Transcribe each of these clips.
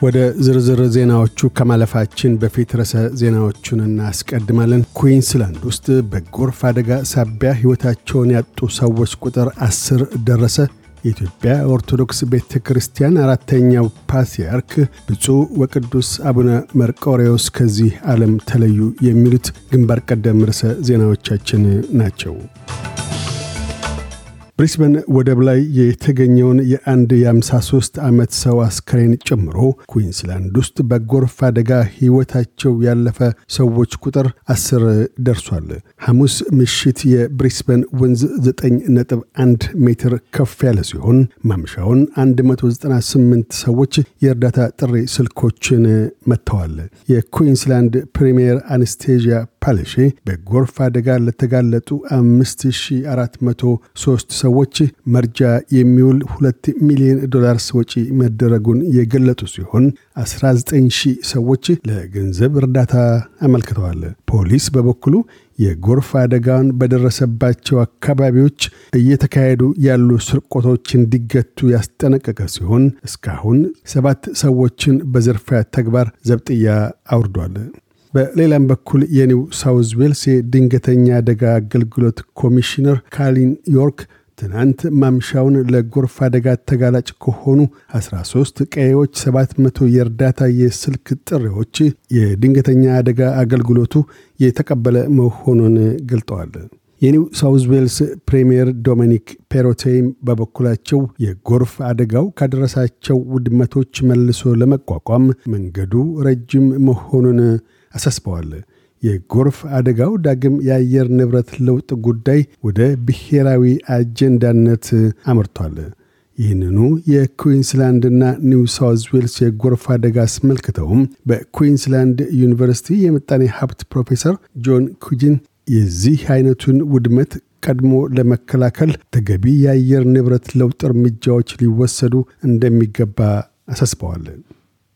ወደ ዝርዝር ዜናዎቹ ከማለፋችን በፊት ርዕሰ ዜናዎቹን እናስቀድማለን። ኩዊንስላንድ ውስጥ በጎርፍ አደጋ ሳቢያ ሕይወታቸውን ያጡ ሰዎች ቁጥር አስር ደረሰ። የኢትዮጵያ ኦርቶዶክስ ቤተ ክርስቲያን አራተኛው ፓትርያርክ ብፁዕ ወቅዱስ አቡነ መርቆሬዎስ ከዚህ ዓለም ተለዩ። የሚሉት ግንባር ቀደም ርዕሰ ዜናዎቻችን ናቸው። ብሪስበን ወደብ ላይ የተገኘውን የአንድ የ53 ዓመት ሰው አስከሬን ጨምሮ ኩዊንስላንድ ውስጥ በጎርፍ አደጋ ሕይወታቸው ያለፈ ሰዎች ቁጥር አስር ደርሷል። ሐሙስ ምሽት የብሪስበን ወንዝ 9.1 ሜትር ከፍ ያለ ሲሆን ማምሻውን 198 ሰዎች የእርዳታ ጥሪ ስልኮችን መጥተዋል። የኩዊንስላንድ ፕሪምየር አነስቴዥያ ፓለሼ በጎርፍ አደጋ ለተጋለጡ 5403 ሰዎች መርጃ የሚውል 2 ሚሊዮን ዶላርስ ወጪ መደረጉን የገለጡ ሲሆን 19000 ሰዎች ለገንዘብ እርዳታ አመልክተዋል። ፖሊስ በበኩሉ የጎርፍ አደጋውን በደረሰባቸው አካባቢዎች እየተካሄዱ ያሉ ስርቆቶች እንዲገቱ ያስጠነቀቀ ሲሆን እስካሁን ሰባት ሰዎችን በዝርፊያ ተግባር ዘብጥያ አውርዷል። በሌላም በኩል የኒው ሳውዝ ዌልስ የድንገተኛ አደጋ አገልግሎት ኮሚሽነር ካሊን ዮርክ ትናንት ማምሻውን ለጎርፍ አደጋ ተጋላጭ ከሆኑ 13 ቀዬዎች 700 የእርዳታ የስልክ ጥሪዎች የድንገተኛ አደጋ አገልግሎቱ የተቀበለ መሆኑን ገልጠዋል። የኒው ሳውዝ ዌልስ ፕሬምየር ዶሚኒክ ፔሮቴይም በበኩላቸው የጎርፍ አደጋው ካደረሳቸው ውድመቶች መልሶ ለመቋቋም መንገዱ ረጅም መሆኑን አሳስበዋል። የጎርፍ አደጋው ዳግም የአየር ንብረት ለውጥ ጉዳይ ወደ ብሔራዊ አጀንዳነት አምርቷል። ይህንኑ የኩዊንስላንድና ኒው ሳውዝ ዌልስ የጎርፍ አደጋ አስመልክተውም በኩዊንስላንድ ዩኒቨርሲቲ የምጣኔ ሀብት ፕሮፌሰር ጆን ኩጂን የዚህ አይነቱን ውድመት ቀድሞ ለመከላከል ተገቢ የአየር ንብረት ለውጥ እርምጃዎች ሊወሰዱ እንደሚገባ አሳስበዋል።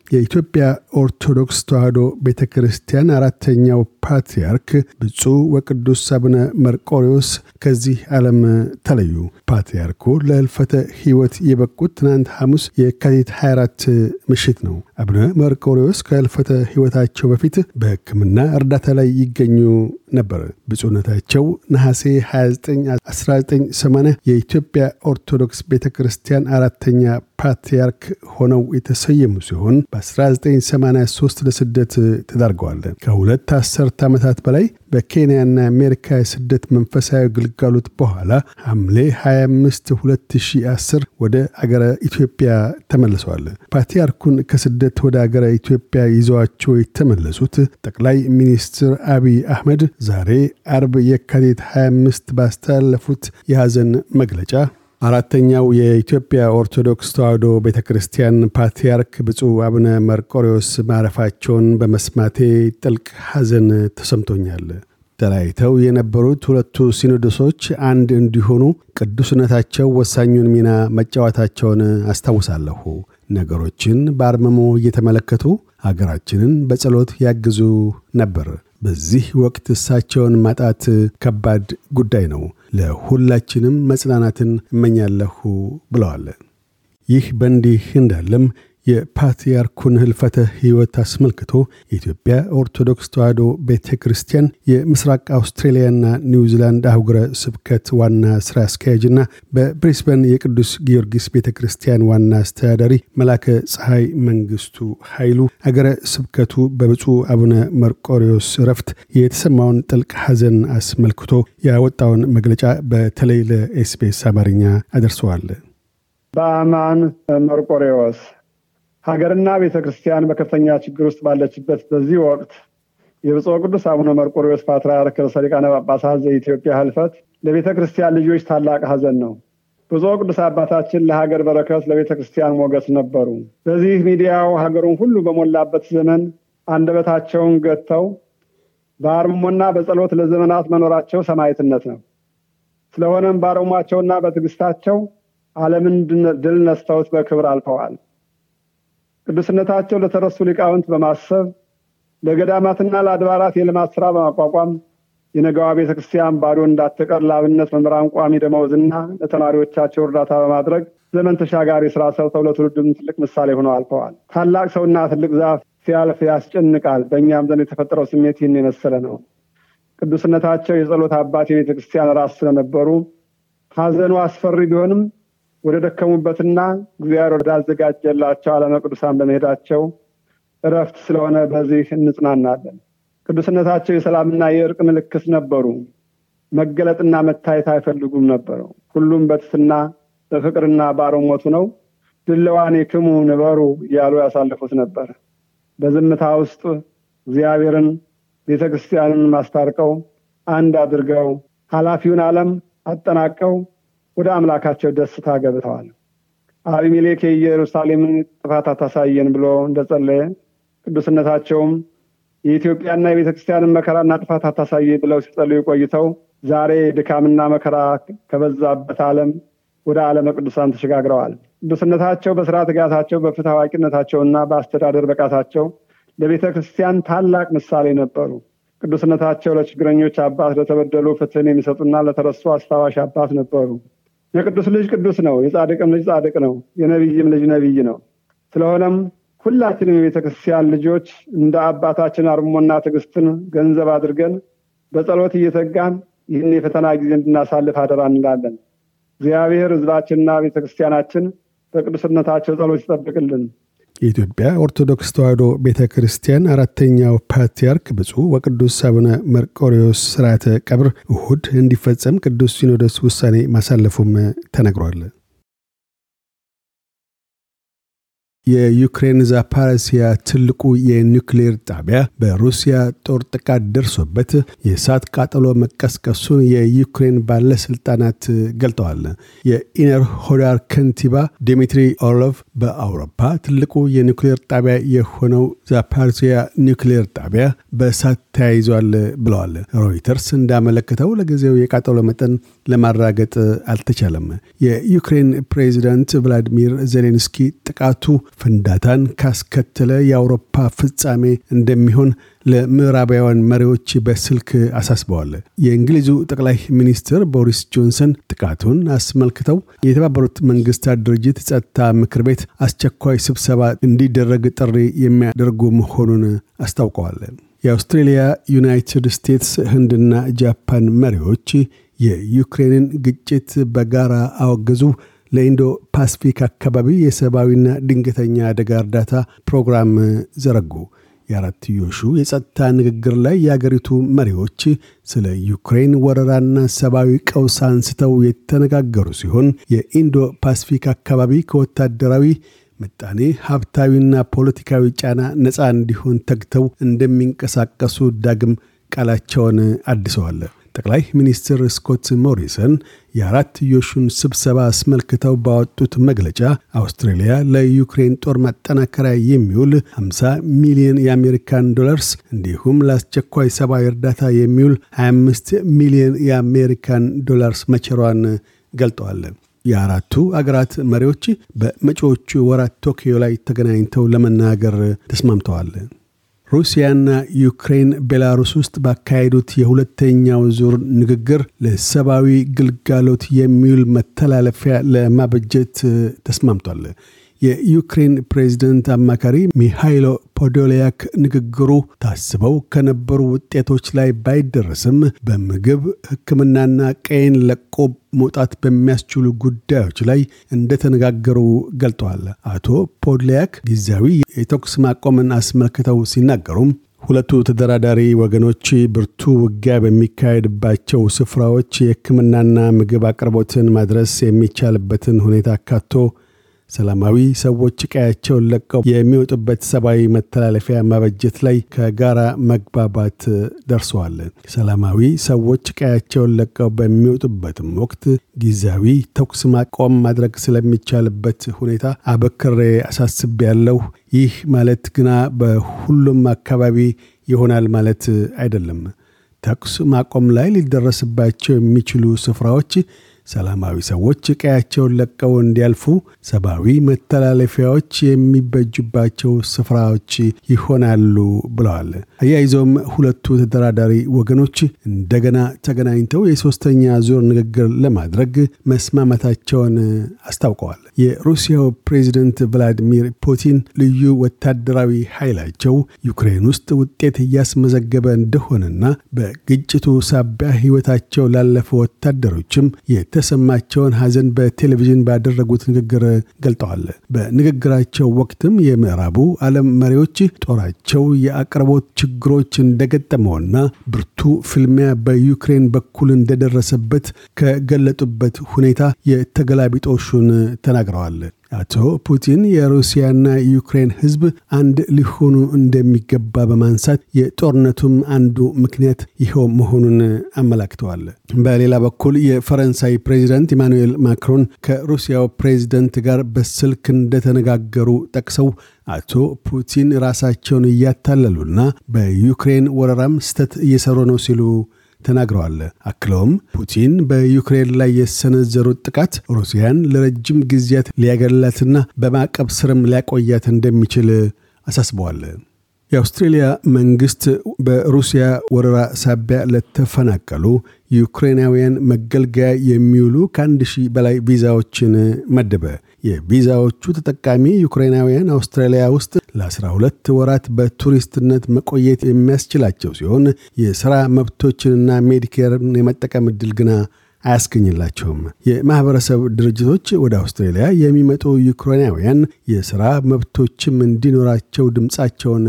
የኢትዮጵያ ኦርቶዶክስ ተዋሕዶ ቤተ ክርስቲያን አራተኛው ፓትርያርክ ብፁዕ ወቅዱስ አቡነ መርቆሪዎስ ከዚህ ዓለም ተለዩ። ፓትርያርኩ ለህልፈተ ሕይወት የበቁት ትናንት ሐሙስ የካቲት 24 ምሽት ነው። አቡነ መርቆሪዎስ ከህልፈተ ሕይወታቸው በፊት በሕክምና እርዳታ ላይ ይገኙ ነበር። ብፁዕነታቸው ነሐሴ 29 1980 የኢትዮጵያ ኦርቶዶክስ ቤተ ክርስቲያን አራተኛ ፓትርያርክ ሆነው የተሰየሙ ሲሆን በ1983 ለስደት ተዳርገዋል። ከሁለት አስርት ዓመታት በላይ በኬንያና አሜሪካ የስደት መንፈሳዊ ግልጋሎት በኋላ ሐምሌ 25 2010 ወደ አገረ ኢትዮጵያ ተመልሰዋል። ፓትርያርኩን ከስደት ወደ አገረ ኢትዮጵያ ይዘዋቸው የተመለሱት ጠቅላይ ሚኒስትር አቢይ አህመድ ዛሬ አርብ የካቲት 25 ባስተላለፉት የሐዘን መግለጫ አራተኛው የኢትዮጵያ ኦርቶዶክስ ተዋሕዶ ቤተ ክርስቲያን ፓትርያርክ ብፁዕ አቡነ መርቆሪዎስ ማረፋቸውን በመስማቴ ጥልቅ ሐዘን ተሰምቶኛል። ተለያይተው የነበሩት ሁለቱ ሲኖዶሶች አንድ እንዲሆኑ ቅዱስነታቸው ወሳኙን ሚና መጫወታቸውን አስታውሳለሁ። ነገሮችን በአርምሞ እየተመለከቱ አገራችንን በጸሎት ያግዙ ነበር። በዚህ ወቅት እሳቸውን ማጣት ከባድ ጉዳይ ነው። ለሁላችንም መጽናናትን እመኛለሁ ብለዋል። ይህ በእንዲህ እንዳለም የፓትርያርኩን ህልፈተ ሕይወት አስመልክቶ የኢትዮጵያ ኦርቶዶክስ ተዋሕዶ ቤተ ክርስቲያን የምስራቅ አውስትሬልያና ኒውዚላንድ አህጉረ ስብከት ዋና ሥራ አስኪያጅና በብሪስበን የቅዱስ ጊዮርጊስ ቤተ ክርስቲያን ዋና አስተዳዳሪ መላከ ፀሐይ መንግስቱ ኃይሉ አገረ ስብከቱ በብፁዕ አቡነ መርቆሪዎስ ረፍት የተሰማውን ጥልቅ ሐዘን አስመልክቶ ያወጣውን መግለጫ በተለይ ለኤስቤስ አማርኛ አደርሰዋል። በአማን መርቆሬዎስ ሀገርና ቤተ ክርስቲያን በከፍተኛ ችግር ውስጥ ባለችበት በዚህ ወቅት የብፁዕ ቅዱስ አቡነ መርቆሬዎስ ፓትርያርክ ርዕሰ ሊቃነ ጳጳሳት ዘኢትዮጵያ ህልፈት ለቤተ ክርስቲያን ልጆች ታላቅ ሐዘን ነው። ብፁዕ ቅዱስ አባታችን ለሀገር በረከት፣ ለቤተ ክርስቲያን ሞገስ ነበሩ። በዚህ ሚዲያው ሀገሩን ሁሉ በሞላበት ዘመን አንደበታቸውን ገጥተው በአርምሞና በጸሎት ለዘመናት መኖራቸው ሰማዕትነት ነው። ስለሆነም በአርምሟቸውና በትዕግስታቸው ዓለምን ድል ነስተውት በክብር አልፈዋል። ቅዱስነታቸው ለተረሱ ሊቃውንት በማሰብ ለገዳማትና ለአድባራት የልማት ስራ በማቋቋም የነገዋ ቤተ ክርስቲያን ባዶ እንዳትቀር ለአብነት መምህራን ቋሚ ደመወዝና ለተማሪዎቻቸው እርዳታ በማድረግ ዘመን ተሻጋሪ ስራ ሰርተው ለትውልድም ትልቅ ምሳሌ ሆነው አልፈዋል። ታላቅ ሰውና ትልቅ ዛፍ ሲያልፍ ያስጨንቃል። በእኛም ዘንድ የተፈጠረው ስሜት ይህን የመሰለ ነው። ቅዱስነታቸው የጸሎት አባት የቤተ ክርስቲያን ራስ ስለነበሩ ሐዘኑ አስፈሪ ቢሆንም ወደ ደከሙበትና እግዚአብሔር ወዳዘጋጀላቸው ዓለመ ቅዱሳን በመሄዳቸው እረፍት ስለሆነ በዚህ እንጽናናለን። ቅዱስነታቸው የሰላምና የእርቅ ምልክት ነበሩ። መገለጥና መታየት አይፈልጉም ነበረው። ሁሉም በትትና በፍቅርና በአርሞቱ ነው ድለዋኔ ክሙ ንበሩ እያሉ ያሳልፉት ነበር። በዝምታ ውስጥ እግዚአብሔርን ቤተ ክርስቲያንን ማስታርቀው አንድ አድርገው ኃላፊውን ዓለም አጠናቀው ወደ አምላካቸው ደስታ ገብተዋል። አቢሜሌክ የኢየሩሳሌምን ጥፋት አታሳየን ብሎ እንደጸለየ ቅዱስነታቸውም የኢትዮጵያና የቤተ ክርስቲያንን መከራና ጥፋት አታሳየ ብለው ሲጸልዩ ቆይተው ዛሬ ድካምና መከራ ከበዛበት ዓለም ወደ ዓለመ ቅዱሳን ተሸጋግረዋል። ቅዱስነታቸው በስራ ትጋታቸው፣ በፍትህ አዋቂነታቸውና በአስተዳደር ብቃታቸው ለቤተ ክርስቲያን ታላቅ ምሳሌ ነበሩ። ቅዱስነታቸው ለችግረኞች አባት፣ ለተበደሉ ፍትህን የሚሰጡና ለተረሱ አስታዋሽ አባት ነበሩ። የቅዱስ ልጅ ቅዱስ ነው፣ የጻድቅም ልጅ ጻድቅ ነው፣ የነቢይም ልጅ ነቢይ ነው። ስለሆነም ሁላችንም የቤተ ክርስቲያን ልጆች እንደ አባታችን አርሞና ትዕግስትን ገንዘብ አድርገን በጸሎት እየተጋን ይህን የፈተና ጊዜ እንድናሳልፍ አደራ እንላለን። እግዚአብሔር ሕዝባችንና ቤተ በቅዱስነታቸው ጸሎት ይጠብቅልን። የኢትዮጵያ ኦርቶዶክስ ተዋሕዶ ቤተ ክርስቲያን አራተኛው ፓትርያርክ ብፁዕ ወቅዱስ አቡነ መርቆሪዎስ ስርዓተ ቀብር እሁድ እንዲፈጸም ቅዱስ ሲኖዶስ ውሳኔ ማሳለፉም ተነግሯል። የዩክሬን ዛፓረሲያ ትልቁ የኒውክሌር ጣቢያ በሩሲያ ጦር ጥቃት ደርሶበት የእሳት ቃጠሎ መቀስቀሱን የዩክሬን ባለስልጣናት ገልጠዋል። የኢነር ሆዳር ከንቲባ ዲሚትሪ ኦሎቭ በአውሮፓ ትልቁ የኒውክሌር ጣቢያ የሆነው ዛፓረሲያ ኒውክሌር ጣቢያ በእሳት ተያይዟል ብለዋል። ሮይተርስ እንዳመለከተው ለጊዜው የቃጠሎ መጠን ለማረጋገጥ አልተቻለም። የዩክሬን ፕሬዚዳንት ቭላዲሚር ዜሌንስኪ ጥቃቱ ፍንዳታን ካስከተለ የአውሮፓ ፍጻሜ እንደሚሆን ለምዕራባውያን መሪዎች በስልክ አሳስበዋል። የእንግሊዙ ጠቅላይ ሚኒስትር ቦሪስ ጆንሰን ጥቃቱን አስመልክተው የተባበሩት መንግስታት ድርጅት ጸጥታ ምክር ቤት አስቸኳይ ስብሰባ እንዲደረግ ጥሪ የሚያደርጉ መሆኑን አስታውቀዋል። የአውስትሬልያ፣ ዩናይትድ ስቴትስ፣ ህንድና ጃፓን መሪዎች የዩክሬንን ግጭት በጋራ አወገዙ። ለኢንዶ ፓስፊክ አካባቢ የሰብአዊና ድንገተኛ አደጋ እርዳታ ፕሮግራም ዘረጉ። የአራትዮሹ የጸጥታ ንግግር ላይ የአገሪቱ መሪዎች ስለ ዩክሬን ወረራና ሰብአዊ ቀውስ አንስተው የተነጋገሩ ሲሆን የኢንዶ ፓስፊክ አካባቢ ከወታደራዊ ምጣኔ ሀብታዊና ፖለቲካዊ ጫና ነፃ እንዲሆን ተግተው እንደሚንቀሳቀሱ ዳግም ቃላቸውን አድሰዋል። ጠቅላይ ሚኒስትር ስኮት ሞሪሰን የአራትዮሹን ስብሰባ አስመልክተው ባወጡት መግለጫ አውስትሬልያ ለዩክሬን ጦር ማጠናከሪያ የሚውል 50 ሚሊዮን የአሜሪካን ዶላርስ እንዲሁም ለአስቸኳይ ሰብአዊ እርዳታ የሚውል 25 ሚሊዮን የአሜሪካን ዶላርስ መቸሯን ገልጠዋል። የአራቱ አገራት መሪዎች በመጪዎቹ ወራት ቶኪዮ ላይ ተገናኝተው ለመናገር ተስማምተዋል። ሩሲያና ዩክሬን ቤላሩስ ውስጥ ባካሄዱት የሁለተኛው ዙር ንግግር ለሰብአዊ ግልጋሎት የሚውል መተላለፊያ ለማበጀት ተስማምቷል። የዩክሬን ፕሬዝደንት አማካሪ ሚሃይሎ ፖዶሊያክ ንግግሩ ታስበው ከነበሩ ውጤቶች ላይ ባይደረስም በምግብ ሕክምናና ቀዬን ለቆ መውጣት በሚያስችሉ ጉዳዮች ላይ እንደተነጋገሩ ገልጠዋል። አቶ ፖድሊያክ ጊዜያዊ የተኩስ ማቆምን አስመልክተው ሲናገሩም ሁለቱ ተደራዳሪ ወገኖች ብርቱ ውጊያ በሚካሄድባቸው ስፍራዎች የሕክምናና ምግብ አቅርቦትን ማድረስ የሚቻልበትን ሁኔታ አካቶ ሰላማዊ ሰዎች ቀያቸውን ለቀው የሚወጡበት ሰብአዊ መተላለፊያ ማበጀት ላይ ከጋራ መግባባት ደርሰዋል። ሰላማዊ ሰዎች ቀያቸውን ለቀው በሚወጡበትም ወቅት ጊዜያዊ ተኩስ ማቆም ማድረግ ስለሚቻልበት ሁኔታ አበክሬ አሳስብ ያለው። ይህ ማለት ግና በሁሉም አካባቢ ይሆናል ማለት አይደለም። ተኩስ ማቆም ላይ ሊደረስባቸው የሚችሉ ስፍራዎች ሰላማዊ ሰዎች ቀያቸውን ለቀው እንዲያልፉ ሰብአዊ መተላለፊያዎች የሚበጁባቸው ስፍራዎች ይሆናሉ ብለዋል። አያይዘውም ሁለቱ ተደራዳሪ ወገኖች እንደገና ተገናኝተው የሶስተኛ ዙር ንግግር ለማድረግ መስማማታቸውን አስታውቀዋል። የሩሲያው ፕሬዚደንት ቭላዲሚር ፑቲን ልዩ ወታደራዊ ኃይላቸው ዩክሬን ውስጥ ውጤት እያስመዘገበ እንደሆነና በግጭቱ ሳቢያ ሕይወታቸው ላለፈ ወታደሮችም የተሰማቸውን ሐዘን በቴሌቪዥን ባደረጉት ንግግር ገልጠዋል። በንግግራቸው ወቅትም የምዕራቡ ዓለም መሪዎች ጦራቸው የአቅርቦት ችግሮች እንደገጠመውና ብርቱ ፍልሚያ በዩክሬን በኩል እንደደረሰበት ከገለጡበት ሁኔታ የተገላቢጦሹን ተናግረዋል። አቶ ፑቲን የሩሲያና ዩክሬን ሕዝብ አንድ ሊሆኑ እንደሚገባ በማንሳት የጦርነቱም አንዱ ምክንያት ይኸው መሆኑን አመላክተዋል። በሌላ በኩል የፈረንሳይ ፕሬዚደንት ኢማኑኤል ማክሮን ከሩሲያው ፕሬዚደንት ጋር በስልክ እንደተነጋገሩ ጠቅሰው አቶ ፑቲን ራሳቸውን እያታለሉና በዩክሬን ወረራም ስተት እየሰሩ ነው ሲሉ ተናግረዋል። አክለውም ፑቲን በዩክሬን ላይ የሰነዘሩት ጥቃት ሩሲያን ለረጅም ጊዜያት ሊያገላትና በማዕቀብ ስርም ሊያቆያት እንደሚችል አሳስበዋል። የአውስትሬልያ መንግስት በሩሲያ ወረራ ሳቢያ ለተፈናቀሉ ዩክሬናውያን መገልገያ የሚውሉ ከአንድ ሺህ በላይ ቪዛዎችን መደበ። የቪዛዎቹ ተጠቃሚ ዩክሬናውያን አውስትራሊያ ውስጥ ለ12 ወራት በቱሪስትነት መቆየት የሚያስችላቸው ሲሆን የሥራ መብቶችንና ሜዲኬርን የመጠቀም ዕድል ግና አያስገኝላቸውም። የማኅበረሰብ ድርጅቶች ወደ አውስትራሊያ የሚመጡ ዩክሬናውያን የሥራ መብቶችም እንዲኖራቸው ድምፃቸውን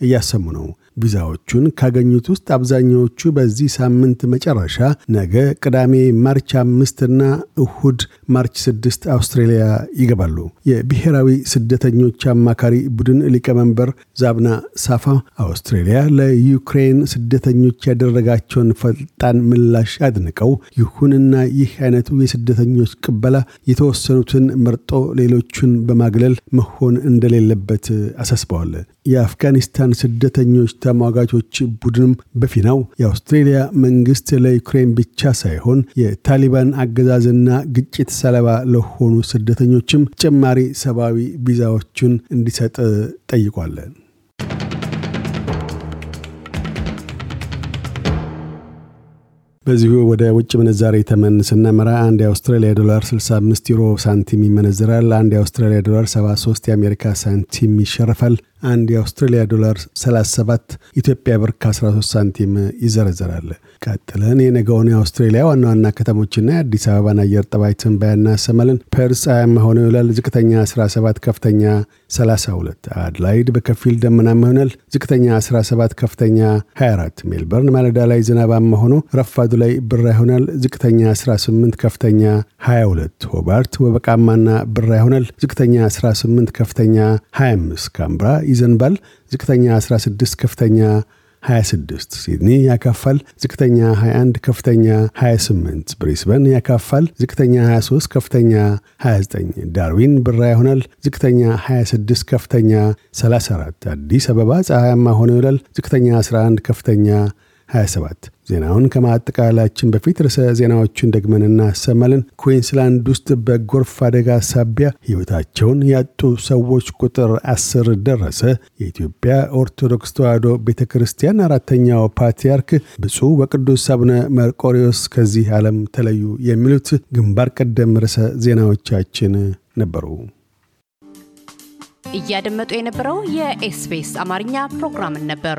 እያሰሙ ነው። ቪዛዎቹን ካገኙት ውስጥ አብዛኛዎቹ በዚህ ሳምንት መጨረሻ ነገ ቅዳሜ ማርች አምስትና እሁድ ማርች ስድስት አውስትሬሊያ ይገባሉ። የብሔራዊ ስደተኞች አማካሪ ቡድን ሊቀመንበር ዛብና ሳፋ አውስትሬሊያ ለዩክሬን ስደተኞች ያደረጋቸውን ፈጣን ምላሽ አድንቀው፣ ይሁንና ይህ አይነቱ የስደተኞች ቅበላ የተወሰኑትን መርጦ ሌሎቹን በማግለል መሆን እንደሌለበት አሳስበዋል። የአፍጋኒስታን ስደተኞች ተሟጋቾች ቡድንም በፊናው የአውስትሬሊያ መንግስት ለዩክሬን ብቻ ሳይሆን የታሊባን አገዛዝና ግጭት ሰለባ ለሆኑ ስደተኞችም ተጨማሪ ሰብአዊ ቪዛዎችን እንዲሰጥ ጠይቋል። በዚሁ ወደ ውጭ ምንዛሬ ተመን ስናመራ አንድ የአውስትራሊያ ዶላር 65 ዩሮ ሳንቲም ይመነዝራል። አንድ የአውስትራሊያ ዶላር 73 የአሜሪካ ሳንቲም ይሸርፋል። አንድ የአውስትራሊያ ዶላር 37 ኢትዮጵያ ብር ከ13 ሳንቲም ይዘረዘራል። ቀጥለን የነገውን የአውስትሬሊያ ዋና ዋና ከተሞችና የአዲስ አበባን አየር ጠባይ ትንበያ እናሰማለን። ፐርዝ ፀሐያማ ሆኖ ይውላል። ዝቅተኛ 17፣ ከፍተኛ 32። አድላይድ በከፊል ደመናማ ይሆናል። ዝቅተኛ 17፣ ከፍተኛ 24። ሜልበርን ማለዳ ላይ ዝናባማ ሆኖ ረፋዱ ላይ ብራ ይሆናል። ዝቅተኛ 18፣ ከፍተኛ 22። ሆባርት ወበቃማና ብራ ይሆናል። ዝቅተኛ 18፣ ከፍተኛ 25። ካምብራ ይዘንባል። ዝቅተኛ 16 ከፍተኛ 26 ሲድኒ ያካፋል። ዝቅተኛ 21 ከፍተኛ 28 ብሪስበን ያካፋል። ዝቅተኛ 23 ከፍተኛ 29 ዳርዊን ብራ ይሆናል። ዝቅተኛ 26 ከፍተኛ 34 አዲስ አበባ ፀሐያማ ሆኖ ይውላል። ዝቅተኛ 11 ከፍተኛ 27 ዜናውን ከማጠቃላችን በፊት ርዕሰ ዜናዎቹን ደግመን እናሰማለን። ኩዊንስላንድ ውስጥ በጎርፍ አደጋ ሳቢያ ሕይወታቸውን ያጡ ሰዎች ቁጥር አስር ደረሰ። የኢትዮጵያ ኦርቶዶክስ ተዋሕዶ ቤተ ክርስቲያን አራተኛው ፓትርያርክ ብፁዕ ወቅዱስ አቡነ መርቆሪዎስ ከዚህ ዓለም ተለዩ። የሚሉት ግንባር ቀደም ርዕሰ ዜናዎቻችን ነበሩ። እያደመጡ የነበረው የኤስቢኤስ አማርኛ ፕሮግራምን ነበር።